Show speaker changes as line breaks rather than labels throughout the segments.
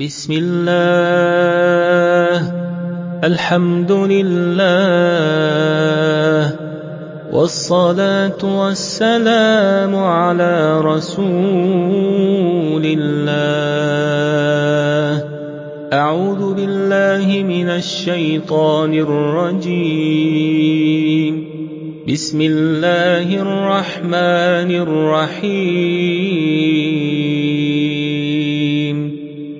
بسم الله الحمد لله والصلاة والسلام على رسول الله. أعوذ بالله من الشيطان الرجيم. بسم الله الرحمن الرحيم.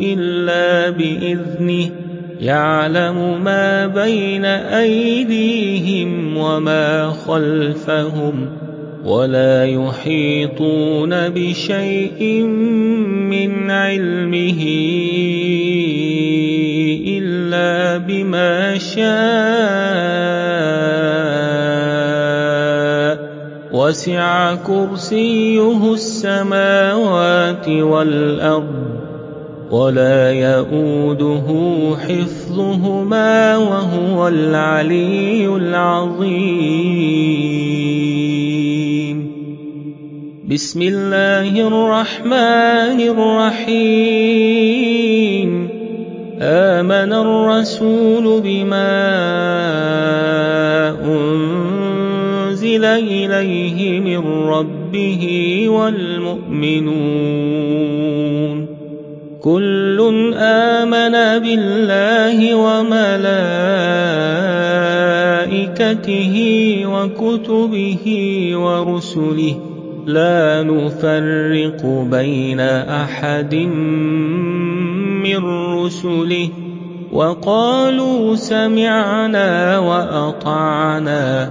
إلا بإذنه يعلم ما بين أيديهم وما خلفهم ولا يحيطون بشيء من علمه إلا بما شاء. وسع كرسيه السماوات والأرض ولا يؤوده حفظهما وهو العلي العظيم. بسم الله الرحمن الرحيم. آمن الرسول بما أنزل إليه من ربه والمؤمنون. كل آمن بالله وملائكته وكتبه ورسله. لا نفرق بين أحد من رسله. وقالوا سمعنا وأطعنا.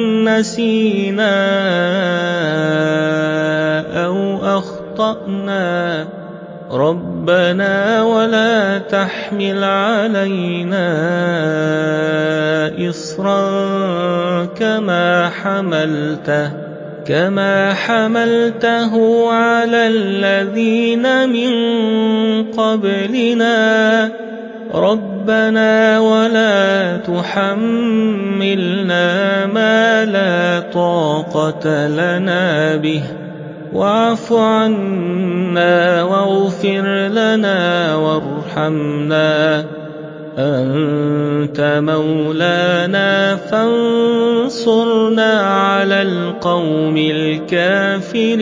نسينا أو أخطأنا. ربنا ولا تحمل علينا إصرا كما حملته كما حملته على الذين من قبلنا. ربنا ولا تحملنا ما لا طاقة لنا به. واعف عنا واغفر لنا وارحمنا. أنت مولانا فانصرنا على القوم الكافرين.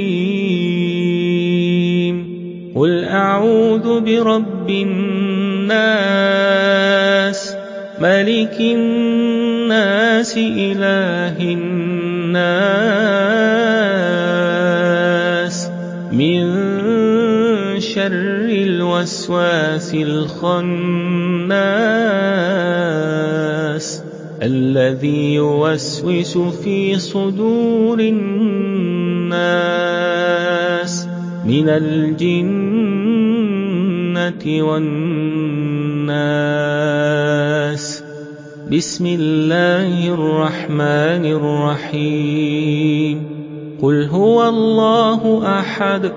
قل أعوذ برب الناس ملك الناس إله الناس من شر الوسواس الخناس الذي يوسوس في صدور الناس من الجنة والناس. بسم الله الرحمن الرحيم. قل هو الله أحد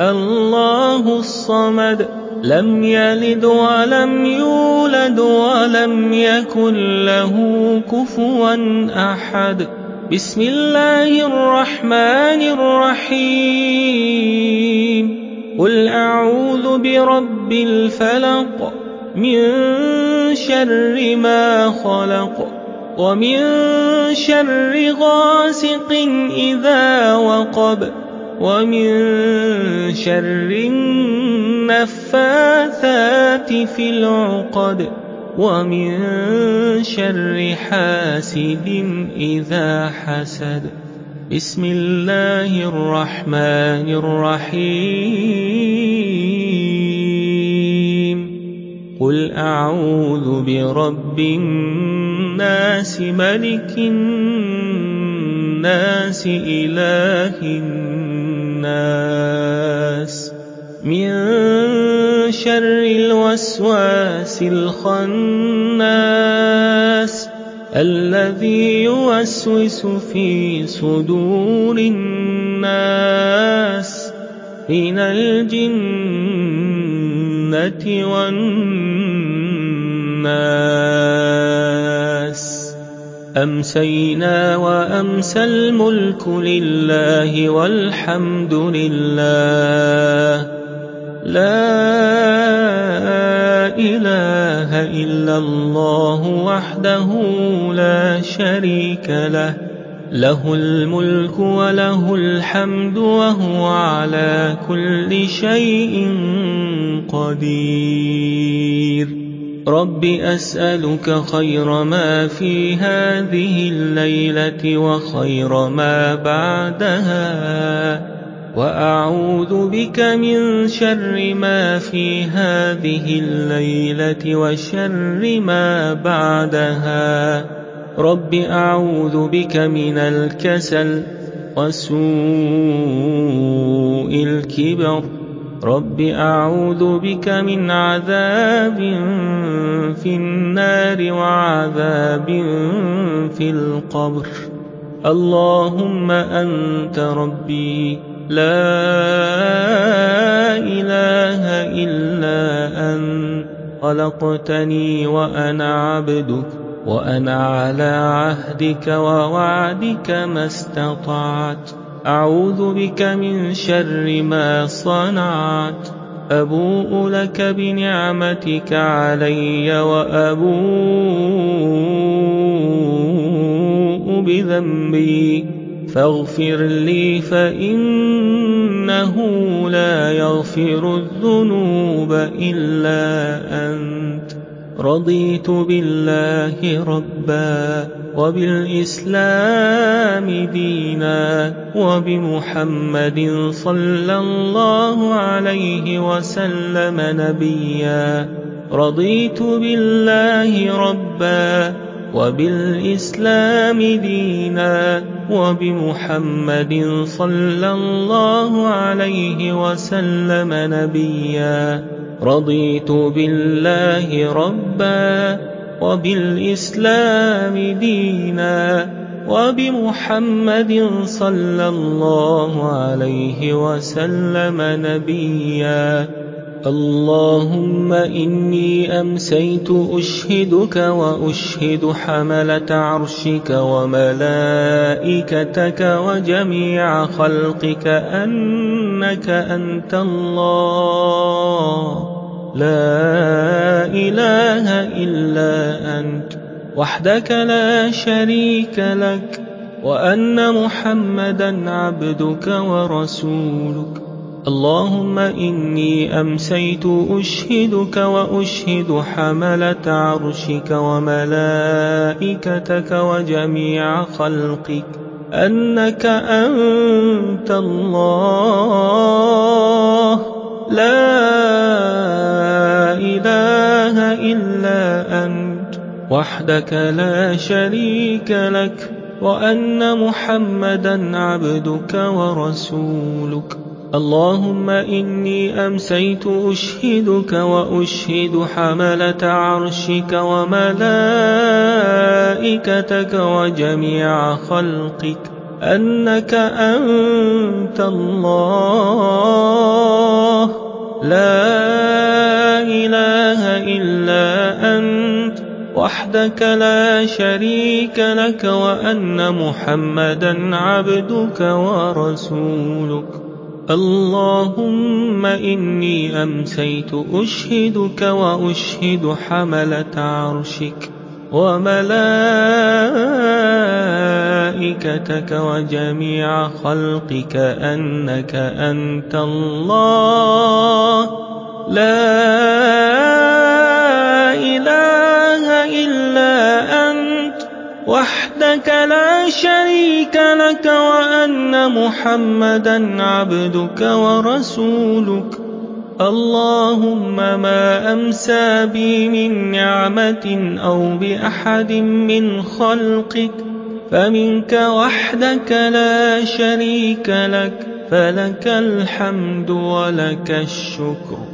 الله الصمد لم يلد ولم يولد ولم يكن له كفوا أحد. بسم الله الرحمن الرحيم. قل أعوذ برب الفلق من شر ما خلق ومن شر غاسق إذا وقب ومن شر النفاثات في العقد. ومن شر حاسد إذا حسد. بسم الله الرحمن الرحيم. قل أعوذ برب الناس ملك الناس إله الناس. من شر الوسواس الخناس الذي يوسوس في صدور الناس من الجنة والناس. أمسينا وأمسى الملك لله والحمد لله. لا إله إلا الله وحده لا شريك له له الملك وله الحمد وهو على كل شيء قدير. رب أسألك خير ما في هذه الليلة وخير ما بعدها. وأعوذ بك من شر ما في هذه الليلة وشر ما بعدها. رب أعوذ بك من الكسل وسوء الكبر. رب أعوذ بك من عذاب في النار وعذاب في القبر. اللهم أنت ربي. لا إله إلا أنت خلقتني وأنا عبدك وأنا على عهدك ووعدك ما استطعت. أعوذ بك من شر ما صنعت. أبوء لك بنعمتك علي وأبوء بذنبي. فاغفر لي فإنه لا يغفر الذنوب إلا أنت. رضيت بالله ربا وبالإسلام دينا وبمحمد صلى الله عليه وسلم نبيا. رضيت بالله ربا وبالإسلام دينا وبمحمد صلى الله عليه وسلم نبيا. رضيت بالله ربا وبالإسلام دينا وبمحمد صلى الله عليه وسلم نبيا. اللهم إني أمسيت أشهدك وأشهد حملة عرشك وملائكتك وجميع خلقك أنك أنت الله. لا إله إلا أنت وحدك لا شريك لك وأن محمدا عبدك ورسولك. اللهم إني أمسيت أشهدك وأشهد حملة عرشك وملائكتك وجميع خلقك أنك أنت الله. لا إله إلا أنت وحدك لا شريك لك وأن محمدا عبدك ورسولك. اللهم إني أمسيت أشهدك وأشهد حملة عرشك وملائكتك وجميع خلقك أنك أنت الله. لا إله إلا أنت وحدك لا شريك لك وأن محمدا عبدك ورسولك. اللهم إني أمسيت أشهدك وأشهد حملة عرشك وملائكتك وجميع خلقك أنك أنت الله. لا إله إلا وحدك لا شريك لك وأن محمدا عبدك ورسولك. اللهم ما أمسى بي من نعمة أو بأحد من خلقك. فمنك وحدك لا شريك لك. فلك الحمد ولك الشكر.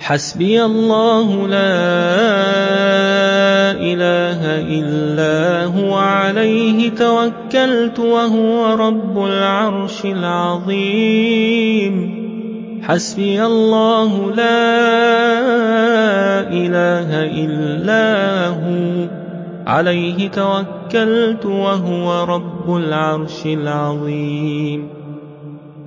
حسبي الله لا إله إلا هو عليه توكلت وهو رب العرش العظيم. حسبي الله لا إله إلا هو عليه توكلت وهو رب العرش العظيم.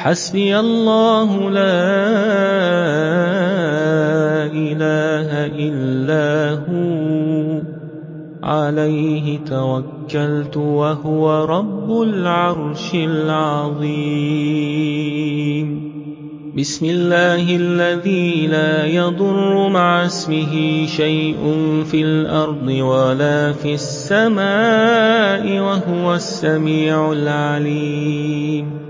حسبي الله لا إله إلا هو. عليه توكلت وهو رب العرش العظيم. بسم الله الذي لا يضر مع اسمه شيء في الأرض ولا في السماء وهو السميع العليم.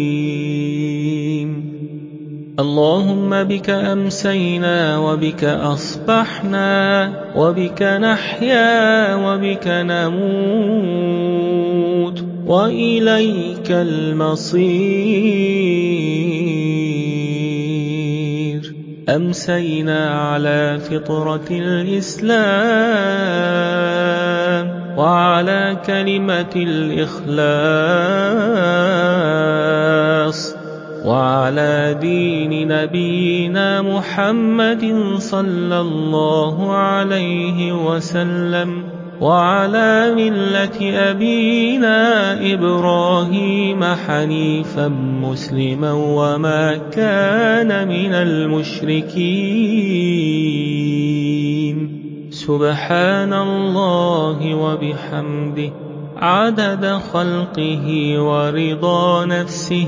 اللهم بك أمسينا وبك أصبحنا وبك نحيا وبك نموت وإليك المصير. أمسينا على فطرة الإسلام وعلى كلمة الإخلاص. وعلى دين نبينا محمد صلى الله عليه وسلم وعلى ملة أبينا إبراهيم حنيفا مسلما وما كان من المشركين. سبحان الله وبحمده عدد خلقه ورضا نفسه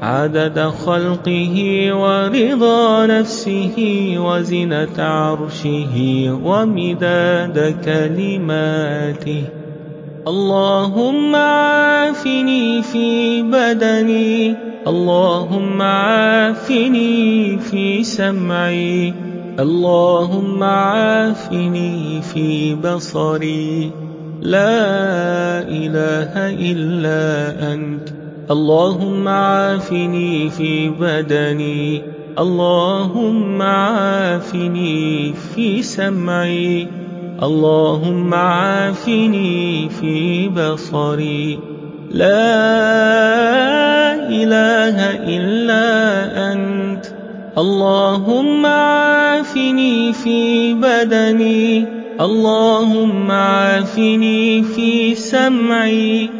عدد خلقه ورضا نفسه وزنة عرشه ومداد كلماته. اللهم عافني في بدني اللهم عافني في سمعي اللهم عافني في بصري. لا إله إلا أنت اللهم عافني في بدني. اللهم عافني في سمعي. اللهم عافني في بصري. لا إله إلا أنت. اللهم عافني في بدني. اللهم عافني في سمعي.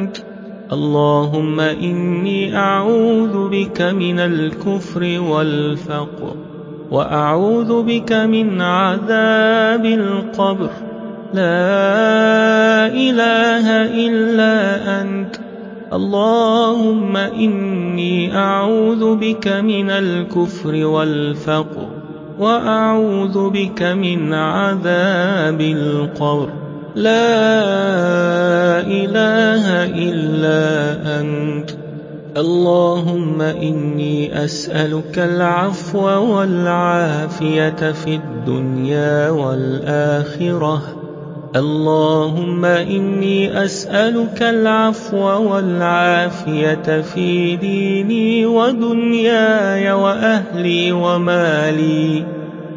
اللهم إني أعوذ بك من الكفر والفقر وأعوذ بك من عذاب القبر. لا إله إلا أنت. اللهم إني أعوذ بك من الكفر والفقر وأعوذ بك من عذاب القبر. لا إله إلا أنت. اللهم إني أسألك العفو والعافية في الدنيا والآخرة. اللهم إني أسألك العفو والعافية في ديني ودنياي وأهلي ومالي.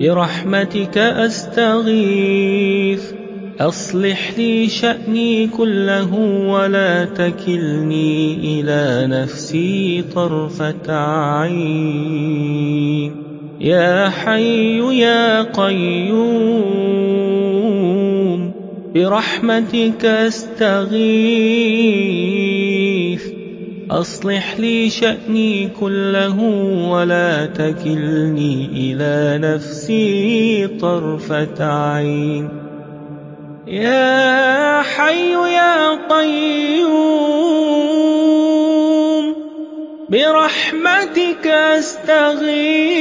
برحمتك أستغيث. أصلح لي شأني كله ولا تكلني إلى نفسي طرفة عين. يا حي يا قيوم برحمتك أستغيث. أصلح لي شأني كله ولا تكلني إلى نفسي طرفة عين. يا حي يا قيوم برحمتك أستغيث.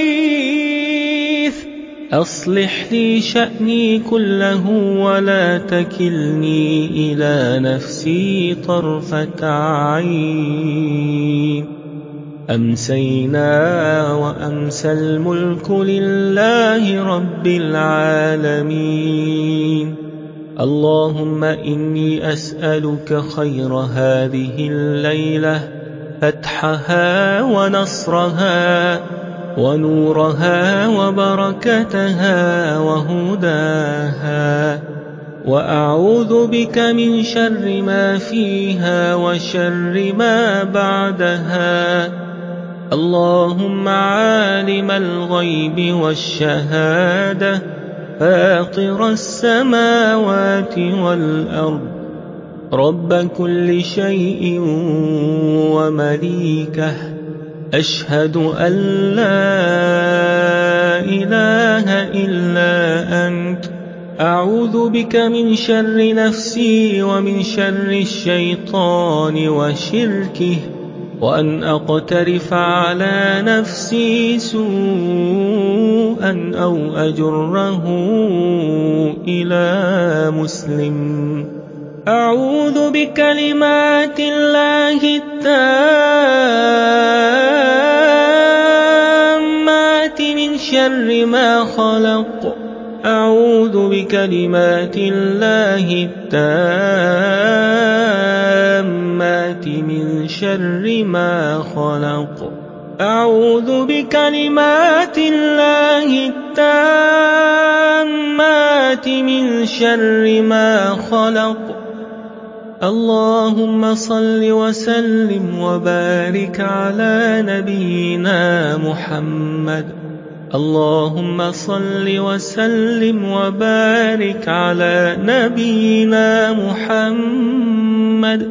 أصلح لي شأني كله ولا تكلني إلى نفسي طرفة عين. أمسينا وأمسى الملك لله رب العالمين. اللهم إني أسألك خير هذه الليلة فتحها ونصرها. ونورها وبركتها وهداها وأعوذ بك من شر ما فيها وشر ما بعدها اللهم عالم الغيب والشهادة فاطر السماوات والأرض رب كل شيء ومليكه أشهد أن لا إله إلا أنت. أعوذ بك من شر نفسي ومن شر الشيطان وشركه وأن أقترف على نفسي سوءا أو أجره إلى مسلم. أعوذ بكلمات الله التامات من شر ما خلق. أعوذ بكلمات الله التامات من شر ما خلق. أعوذ بكلمات الله التامات من شر ما خلق. اللهم صل وسلم وبارك على نبينا محمد. اللهم صل وسلم وبارك على نبينا محمد.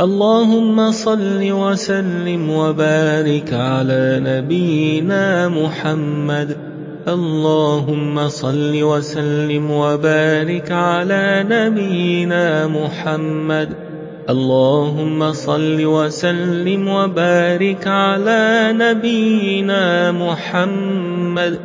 اللهم صل وسلم وبارك على نبينا محمد. اللهم صل وسلم وبارك على نبينا محمد. اللهم صل وسلم وبارك على نبينا محمد.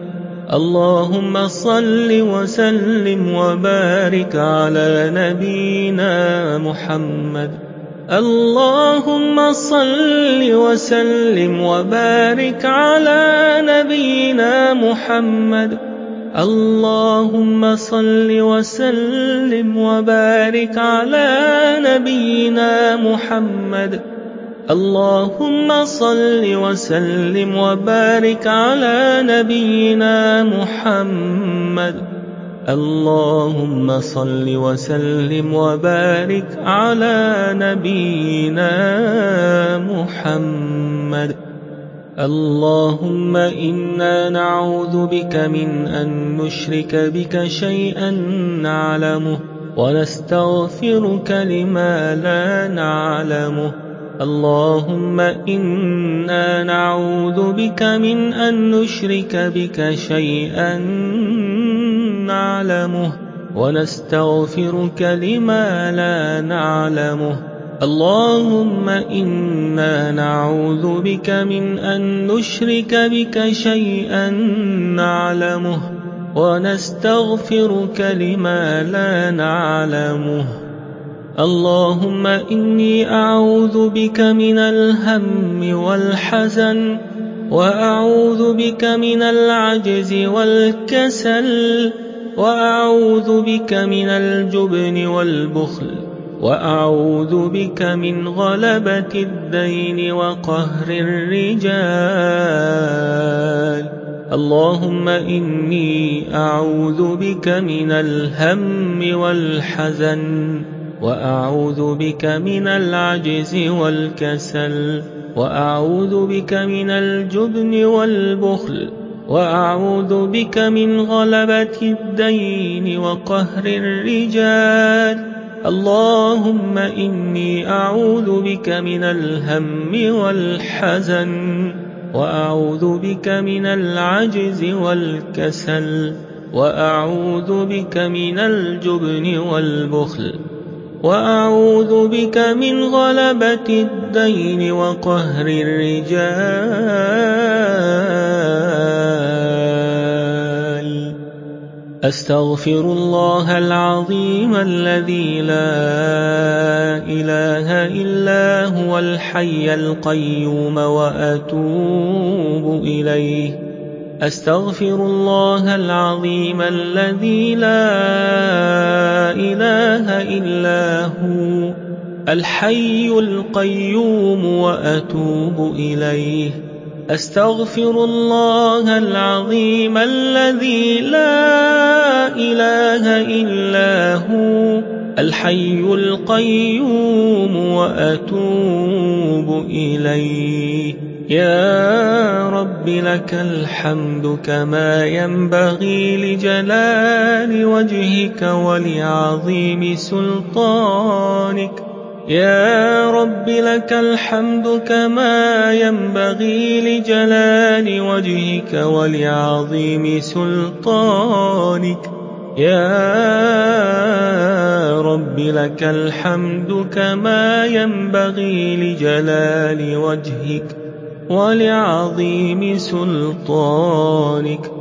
اللهم صل وسلم وبارك على نبينا محمد. اللهم صل وسلم وبارك على نبينا محمد. اللهم صل وسلم وبارك على نبينا محمد. اللهم صل وسلم وبارك على نبينا محمد. اللهم صل وسلم وبارك على نبينا محمد. اللهم إنا نعوذ بك من أن نشرك بك شيئا نعلمه ونستغفرك لما لا نعلمه. اللهم إنا نعوذ بك من أن نشرك بك شيئا نعلمه ونستغفرك لما لا نعلمه. اللهم إنا نعوذ بك من أن نشرك بك شيئا نعلمه ونستغفرك لما لا نعلمه. اللهم إني أعوذ بك من الهم والحزن وأعوذ بك من العجز والكسل وأعوذ بك من الجبن والبخل وأعوذ بك من غلبة الدين وقهر الرجال. اللهم إني أعوذ بك من الهم والحزن وأعوذ بك من العجز والكسل وأعوذ بك من الجبن والبخل. وأعوذ بك من غلبة الدين وقهر الرجال. اللهم إني أعوذ بك من الهم والحزن وأعوذ بك من العجز والكسل وأعوذ بك من الجبن والبخل وأعوذ بك من غلبة الدين وقهر الرجال. أستغفر الله العظيم الذي لا إله إلا هو الحي القيوم وأتوب إليه. أستغفر الله العظيم الذي لا إله إلا هو الحي القيوم وأتوب إليه. أستغفر الله العظيم الذي لا إله إلا هو الحي القيوم وأتوب إليه. يا رب لك الحمد كما ينبغي لجلال وجهك ولعظيم سلطانك. يا رب لك الحمد كما ينبغي لجلال وجهك ولعظيم سلطانك. يا رب لك الحمد كما ينبغي لجلال وجهك ولعظيم سلطانك.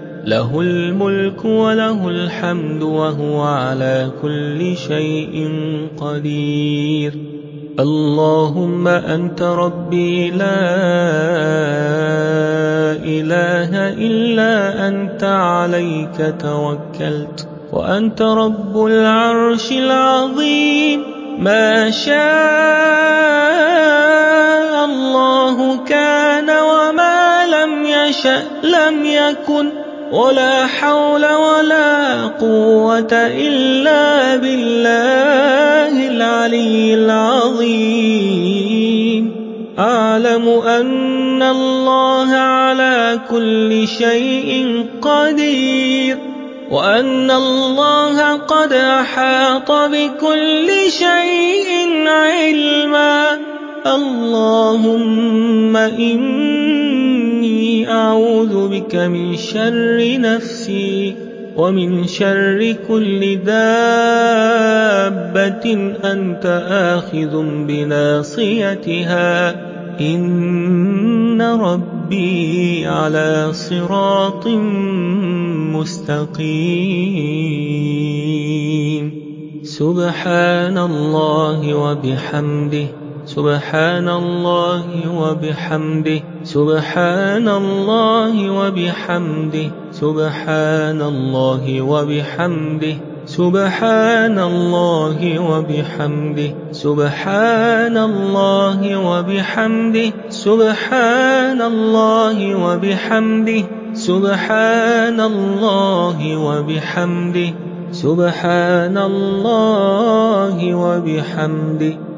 له الملك وله الحمد وهو على كل شيء قدير. اللهم أنت ربي لا إله إلا أنت عليك توكلت. وأنت رب العرش العظيم. ما شاء الله كان وما لم يشأ لم يكن. ولا حول ولا قوة إلا بالله العلي العظيم. أعلم أن الله على كل شيء قدير وأن الله قد أحاط بكل شيء علما. اللهم إني أعوذ بك من شر نفسي ومن شر كل دابة أنت آخذ بناصيتها. إن ربي على صراط مستقيم. سبحان الله وبحمده. سبحان الله وبحمده سبحان الله وبحمده سبحان الله وبحمده سبحان الله وبحمده سبحان الله وبحمده سبحان الله وبحمده سبحان الله وبحمده سبحان الله وبحمده.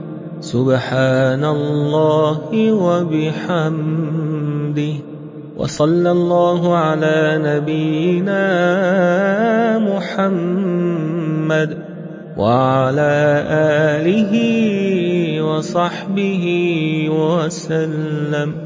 سبحان الله وبحمده. وصلى الله على نبينا محمد وعلى آله وصحبه وسلم.